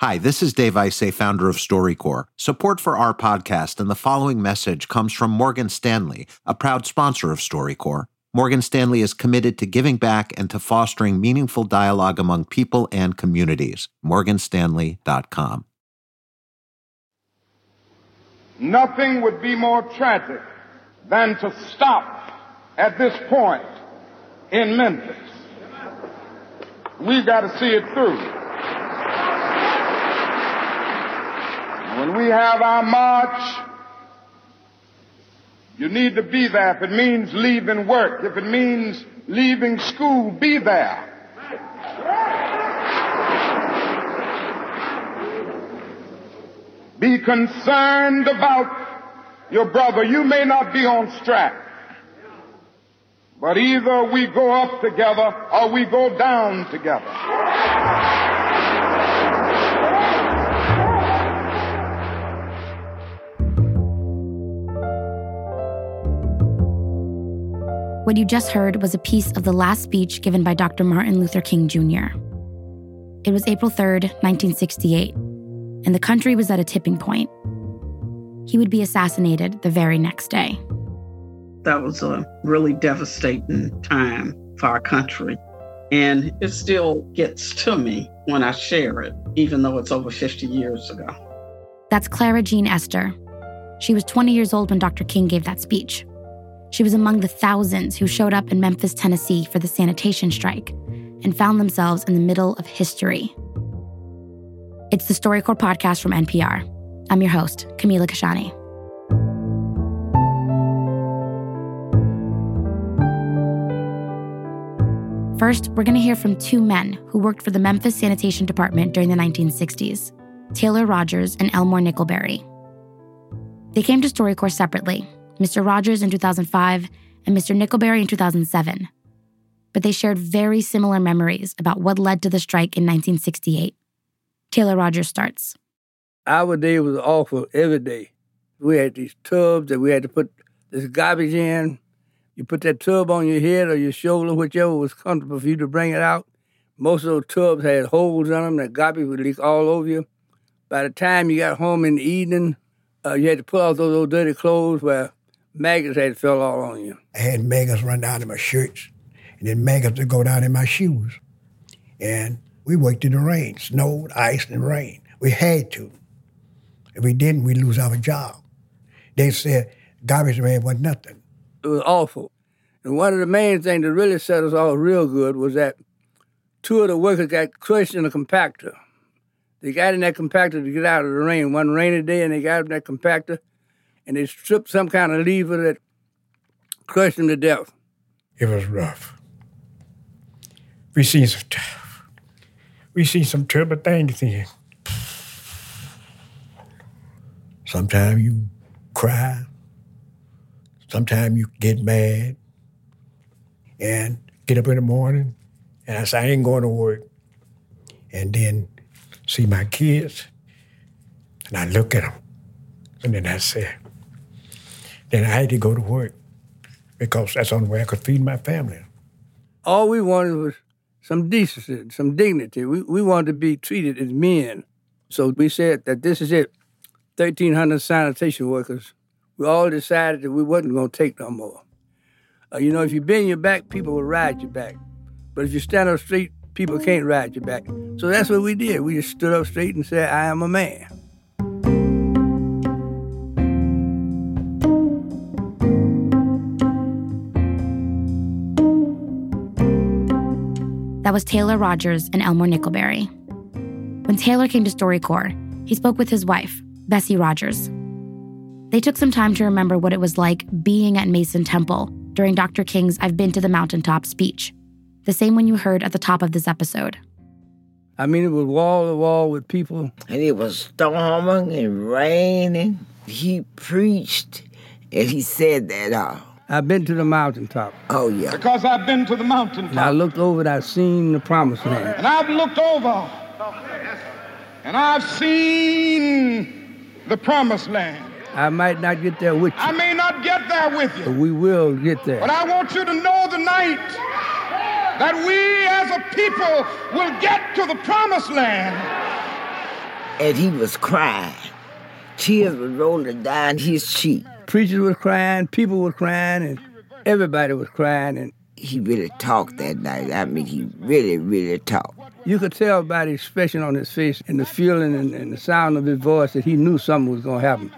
Hi, this is Dave Isay, founder of StoryCorps. Support for our podcast and the following message comes from Morgan Stanley, a proud sponsor of StoryCorps. Morgan Stanley is committed to giving back and to fostering meaningful dialogue among people and communities. Morganstanley.com. Nothing would be more tragic than to stop at this point in Memphis. We've got to see it through. When we have our march, you need to be there. If it means leaving work, if it means leaving school, be there. Be concerned about your brother. You may not be on strike, but either we go up together or we go down together. What you just heard was a piece of the last speech given by Dr. Martin Luther King Jr. It was April 3rd, 1968, and the country was at a tipping point. He would be assassinated the very next day. That was a really devastating time for our country. And it still gets to me when I share it, even though it's over 50 years ago. That's Clara Jean Esther. She was 20 years old when Dr. King gave that speech. She was among the thousands who showed up in Memphis, Tennessee for the sanitation strike and found themselves in the middle of history. It's the StoryCorps podcast from NPR. I'm your host, Camila Kashani. First, we're going to hear from two men who worked for the Memphis Sanitation Department during the 1960s Taylor Rogers and Elmore Nickelberry. They came to StoryCorps separately Mr. Rogers in 2005, and Mr. Nickelberry in 2007. But they shared very similar memories about what led to the strike in 1968. Taylor Rogers starts. Our day was awful every day. We had these tubs that we had to put this garbage in. You put that tub on your head or your shoulder, whichever was comfortable for you to bring it out. Most of those tubs had holes in them that garbage would leak all over you. By the time you got home in the evening, uh, you had to pull out those old dirty clothes where maggots had fell all on you. I had maggots run down in my shirts, and then maggots would go down in my shoes. And we worked in the rain, snowed, ice, and rain. We had to. If we didn't, we'd lose our job. They said garbage man was nothing. It was awful. And one of the main things that really set us off real good was that two of the workers got crushed in a compactor. They got in that compactor to get out of the rain one rainy day, and they got in that compactor, and they stripped some kind of lever that crushed him to death. It was rough. We seen some tough. we seen some terrible things then. Sometimes you cry. Sometimes you get mad and get up in the morning and I say, I ain't going to work. And then see my kids and I look at them. And then I said, then I had to go to work because that's the only way I could feed my family. All we wanted was some decency, some dignity. We, we wanted to be treated as men. So we said that this is it 1,300 sanitation workers. We all decided that we wasn't going to take no more. Uh, you know, if you bend your back, people will ride your back. But if you stand up straight, people can't ride your back. So that's what we did. We just stood up straight and said, I am a man. That was Taylor Rogers and Elmore Nickelberry. When Taylor came to StoryCorps, he spoke with his wife, Bessie Rogers. They took some time to remember what it was like being at Mason Temple during Dr. King's I've Been to the Mountaintop speech, the same one you heard at the top of this episode. I mean, it was wall to wall with people. And it was storming and raining. He preached and he said that uh, I've been to the mountaintop. Oh, yeah. Because I've been to the mountaintop. And I looked over and I've seen the promised land. And I've looked over and I've seen the promised land. I might not get there with you. I may not get there with you. But we will get there. But I want you to know tonight that we as a people will get to the promised land. and he was crying. Tears were rolling down his cheek. Preachers were crying, people were crying, and everybody was crying. And he really talked that night. I mean, he really, really talked. You could tell by the expression on his face and the feeling and, and the sound of his voice that he knew something was going to happen.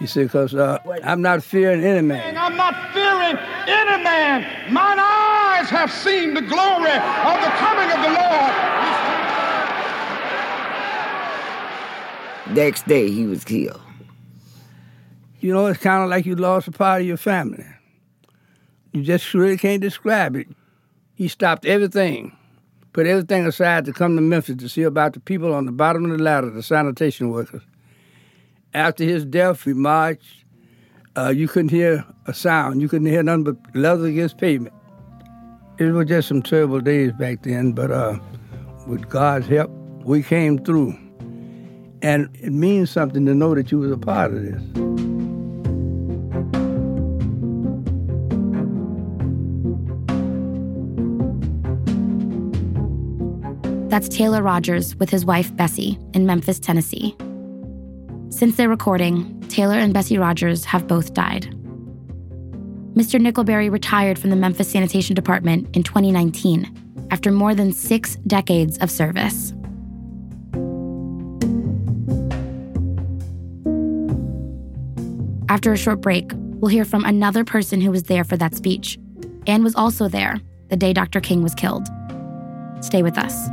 He said, because uh, I'm not fearing any man. I'm not fearing any man. Mine eyes have seen the glory of the coming of the Lord. Next day, he was killed. You know, it's kind of like you lost a part of your family. You just really can't describe it. He stopped everything, put everything aside to come to Memphis to see about the people on the bottom of the ladder, the sanitation workers. After his death, we marched. Uh, you couldn't hear a sound. You couldn't hear nothing but leather against pavement. It was just some terrible days back then, but uh, with God's help, we came through. And it means something to know that you was a part of this. That's Taylor Rogers with his wife Bessie in Memphis, Tennessee. Since their recording, Taylor and Bessie Rogers have both died. Mr. Nickelberry retired from the Memphis Sanitation Department in 2019 after more than six decades of service. After a short break, we'll hear from another person who was there for that speech and was also there the day Dr. King was killed. Stay with us.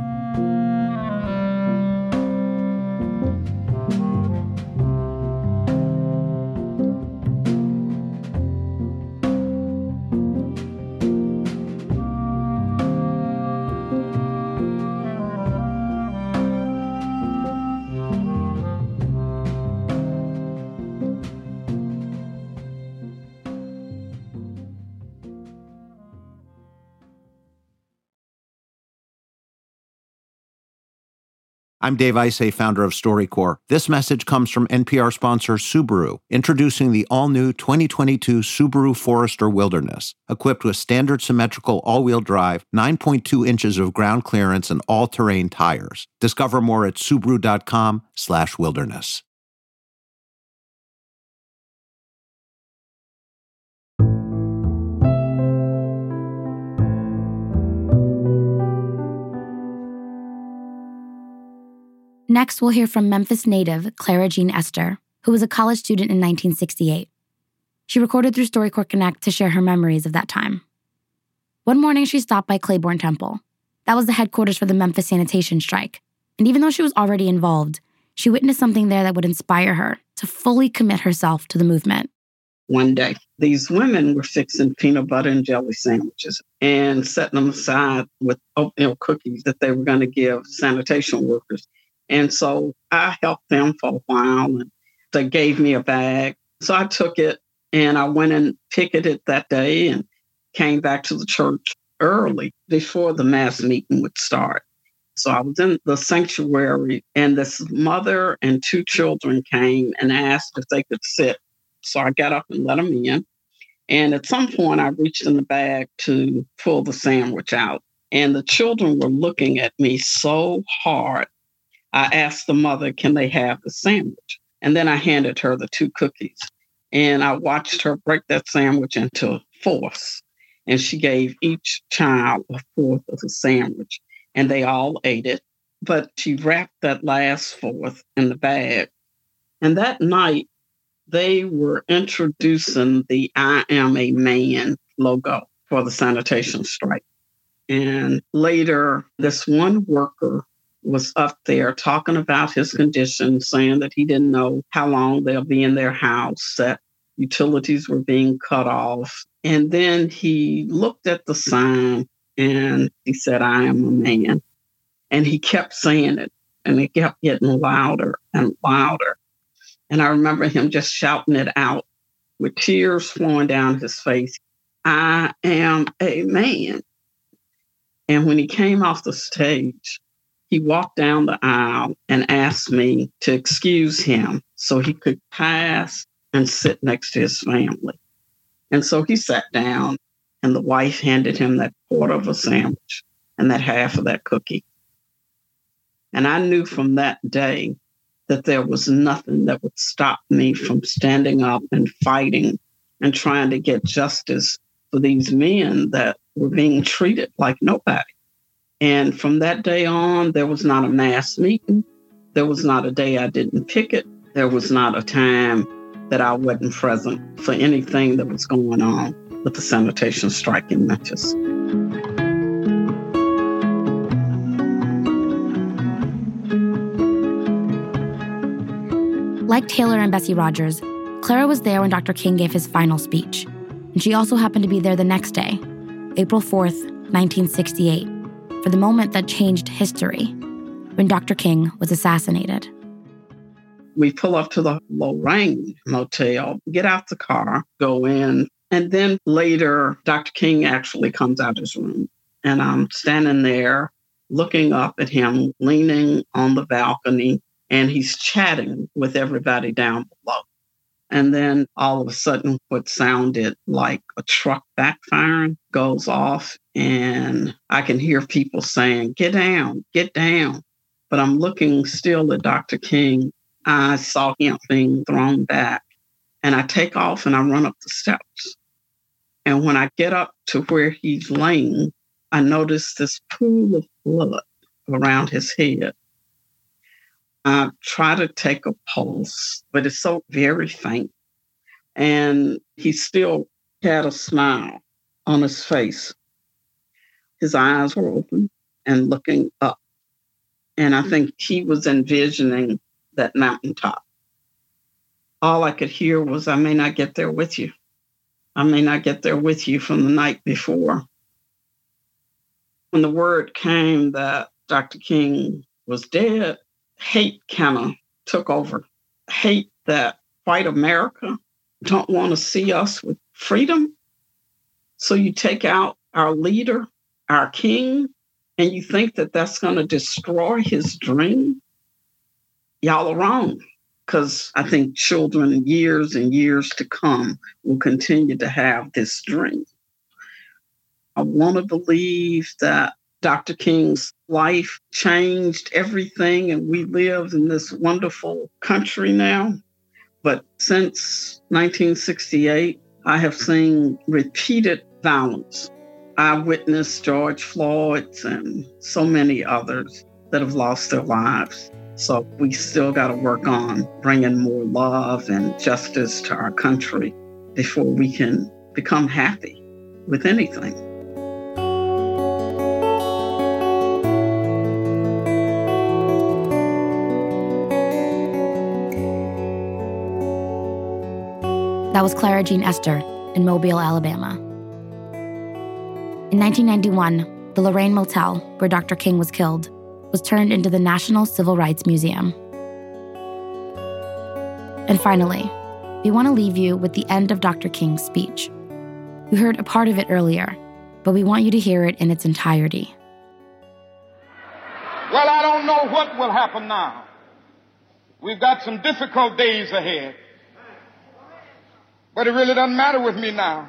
I'm Dave Isay, founder of StoryCorps. This message comes from NPR sponsor Subaru, introducing the all new 2022 Subaru Forester Wilderness, equipped with standard symmetrical all wheel drive, 9.2 inches of ground clearance, and all terrain tires. Discover more at Subaru.com/slash wilderness. Next, we'll hear from Memphis native Clara Jean Esther, who was a college student in 1968. She recorded through StoryCorps Connect to share her memories of that time. One morning, she stopped by Clayborn Temple. That was the headquarters for the Memphis sanitation strike. And even though she was already involved, she witnessed something there that would inspire her to fully commit herself to the movement. One day, these women were fixing peanut butter and jelly sandwiches and setting them aside with oatmeal cookies that they were going to give sanitation workers. And so I helped them for a while and they gave me a bag. So I took it and I went and picketed that day and came back to the church early before the mass meeting would start. So I was in the sanctuary and this mother and two children came and asked if they could sit. So I got up and let them in. And at some point, I reached in the bag to pull the sandwich out. And the children were looking at me so hard I asked the mother, can they have the sandwich? And then I handed her the two cookies. And I watched her break that sandwich into fourths. And she gave each child a fourth of the sandwich. And they all ate it. But she wrapped that last fourth in the bag. And that night, they were introducing the I Am a Man logo for the sanitation strike. And later, this one worker was up there talking about his condition, saying that he didn't know how long they'll be in their house, that utilities were being cut off. And then he looked at the sign and he said, I am a man. And he kept saying it and it kept getting louder and louder. And I remember him just shouting it out with tears flowing down his face I am a man. And when he came off the stage, he walked down the aisle and asked me to excuse him so he could pass and sit next to his family. And so he sat down, and the wife handed him that quarter of a sandwich and that half of that cookie. And I knew from that day that there was nothing that would stop me from standing up and fighting and trying to get justice for these men that were being treated like nobody. And from that day on, there was not a mass meeting. There was not a day I didn't picket. There was not a time that I wasn't present for anything that was going on with the sanitation strike in Memphis. Like Taylor and Bessie Rogers, Clara was there when Dr. King gave his final speech. And she also happened to be there the next day, April 4th, 1968, for the moment that changed history, when Dr. King was assassinated. We pull up to the Lorraine Motel, get out the car, go in, and then later, Dr. King actually comes out of his room, and I'm standing there looking up at him, leaning on the balcony, and he's chatting with everybody down below. And then all of a sudden, what sounded like a truck backfiring goes off, and I can hear people saying, Get down, get down. But I'm looking still at Dr. King. I saw him being thrown back, and I take off and I run up the steps. And when I get up to where he's laying, I notice this pool of blood around his head. I try to take a pulse, but it's so very faint. And he still had a smile on his face. His eyes were open and looking up. And I hmm. think he was envisioning that mountaintop. All I could hear was, I may not get there with you. I may not get there with you from the night before. When the word came that Dr. King was dead, hate kind of took over. Hate that white America don't want to see us with freedom. So you take out our leader, our king, and you think that that's going to destroy his dream. Y'all are wrong because I think children, years and years to come, will continue to have this dream. I want to believe that Dr. King's life changed everything, and we live in this wonderful country now. But since 1968, I have seen repeated violence. I witnessed George Floyd's and so many others that have lost their lives. So we still got to work on bringing more love and justice to our country before we can become happy with anything. That was Clara Jean Esther in Mobile, Alabama. In 1991, the Lorraine Motel, where Dr. King was killed, was turned into the National Civil Rights Museum. And finally, we want to leave you with the end of Dr. King's speech. We heard a part of it earlier, but we want you to hear it in its entirety. Well, I don't know what will happen now. We've got some difficult days ahead. But it really doesn't matter with me now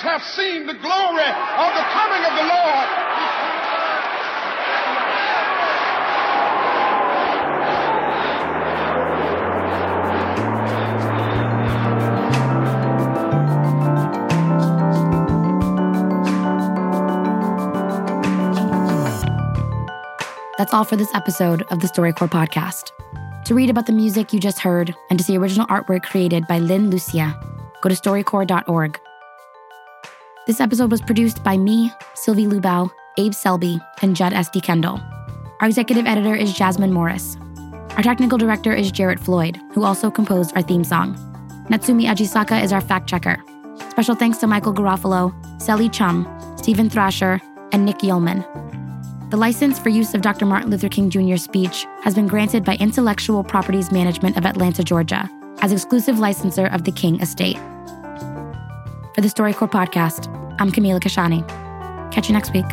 have seen the glory of the coming of the Lord. That's all for this episode of the StoryCorps podcast. To read about the music you just heard and to see original artwork created by Lynn Lucia, go to storycorps.org. This episode was produced by me, Sylvie Lubau, Abe Selby, and Jud Esty-Kendall. Our executive editor is Jasmine Morris. Our technical director is Jarrett Floyd, who also composed our theme song. Natsumi Ajisaka is our fact checker. Special thanks to Michael Garofalo, Sally Chum, Stephen Thrasher, and Nick Yeoman. The license for use of Dr. Martin Luther King Jr.'s speech has been granted by Intellectual Properties Management of Atlanta, Georgia, as exclusive licensor of the King estate. For the StoryCorps podcast, I'm Camila Kashani. Catch you next week.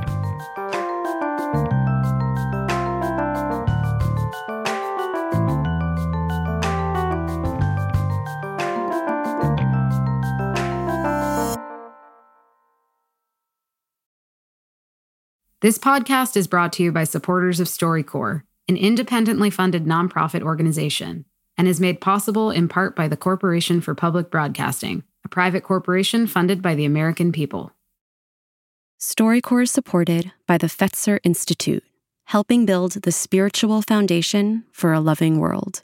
This podcast is brought to you by supporters of StoryCorps, an independently funded nonprofit organization, and is made possible in part by the Corporation for Public Broadcasting, a private corporation funded by the American people. StoryCorps is supported by the Fetzer Institute, helping build the spiritual foundation for a loving world.